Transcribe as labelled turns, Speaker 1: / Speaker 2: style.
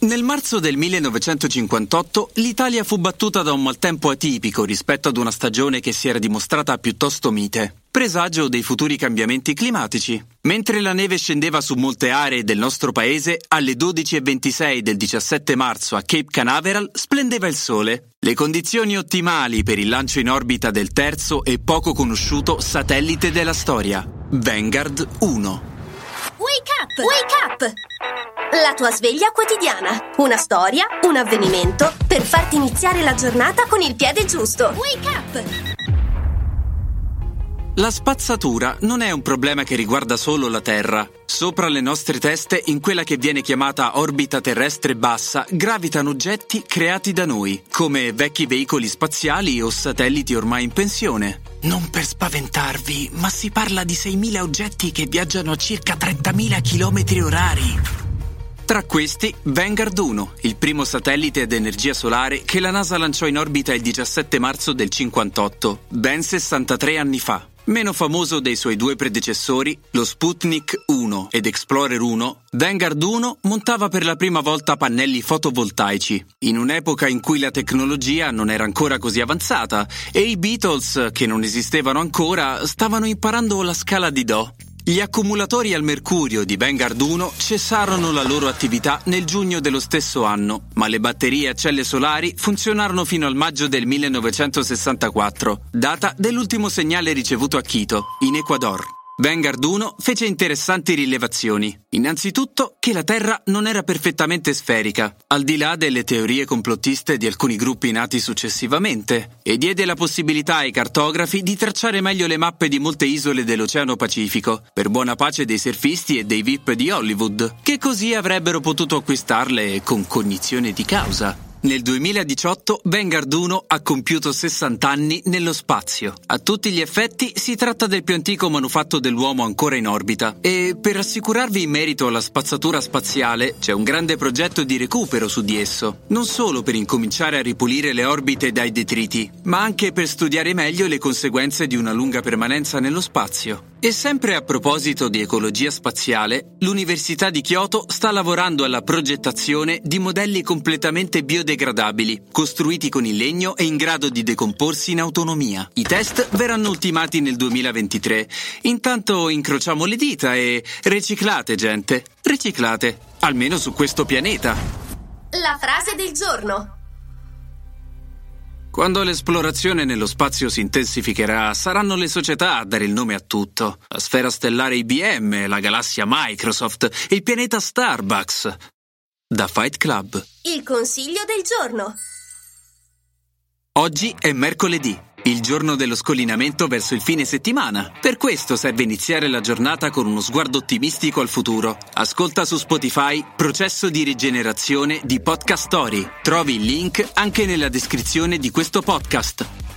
Speaker 1: Nel marzo del 1958 l'Italia fu battuta da un maltempo atipico rispetto ad una stagione che si era dimostrata piuttosto mite, presagio dei futuri cambiamenti climatici. Mentre la neve scendeva su molte aree del nostro paese, alle 12.26 del 17 marzo a Cape Canaveral splendeva il sole. Le condizioni ottimali per il lancio in orbita del terzo e poco conosciuto satellite della storia, Vanguard 1.
Speaker 2: Wake up! Wake up! La tua sveglia quotidiana. Una storia, un avvenimento per farti iniziare la giornata con il piede giusto. Wake up!
Speaker 1: La spazzatura non è un problema che riguarda solo la Terra. Sopra le nostre teste, in quella che viene chiamata orbita terrestre bassa, gravitano oggetti creati da noi, come vecchi veicoli spaziali o satelliti ormai in pensione. Non per spaventarvi, ma si parla di 6.000 oggetti che viaggiano a circa 30.000 km orari. Tra questi, Vanguard 1, il primo satellite ad energia solare che la NASA lanciò in orbita il 17 marzo del 58, ben 63 anni fa. Meno famoso dei suoi due predecessori, lo Sputnik 1 ed Explorer 1, Vanguard 1 montava per la prima volta pannelli fotovoltaici, in un'epoca in cui la tecnologia non era ancora così avanzata e i Beatles, che non esistevano ancora, stavano imparando la scala di Do. Gli accumulatori al mercurio di Vanguard 1 cessarono la loro attività nel giugno dello stesso anno, ma le batterie a celle solari funzionarono fino al maggio del 1964, data dell'ultimo segnale ricevuto a Quito, in Ecuador. Vanguard 1 fece interessanti rilevazioni. Innanzitutto che la Terra non era perfettamente sferica, al di là delle teorie complottiste di alcuni gruppi nati successivamente, e diede la possibilità ai cartografi di tracciare meglio le mappe di molte isole dell'Oceano Pacifico, per buona pace dei surfisti e dei VIP di Hollywood, che così avrebbero potuto acquistarle con cognizione di causa. Nel 2018 Vanguard 1 ha compiuto 60 anni nello spazio. A tutti gli effetti si tratta del più antico manufatto dell'uomo ancora in orbita e per assicurarvi in merito alla spazzatura spaziale c'è un grande progetto di recupero su di esso, non solo per incominciare a ripulire le orbite dai detriti, ma anche per studiare meglio le conseguenze di una lunga permanenza nello spazio. E sempre a proposito di ecologia spaziale, l'Università di Kyoto sta lavorando alla progettazione di modelli completamente biodegradabili, costruiti con il legno e in grado di decomporsi in autonomia. I test verranno ultimati nel 2023. Intanto incrociamo le dita e riciclate, gente. Riciclate, almeno su questo pianeta.
Speaker 2: La frase del giorno.
Speaker 1: Quando l'esplorazione nello spazio si intensificherà, saranno le società a dare il nome a tutto. La sfera stellare IBM, la galassia Microsoft, il pianeta Starbucks. Da Fight Club.
Speaker 2: Il consiglio del giorno.
Speaker 1: Oggi è mercoledì, il giorno dello scollinamento verso il fine settimana. Per questo serve iniziare la giornata con uno sguardo ottimistico al futuro. Ascolta su Spotify Processo di rigenerazione di Podcast Story. Trovi il link anche nella descrizione di questo podcast.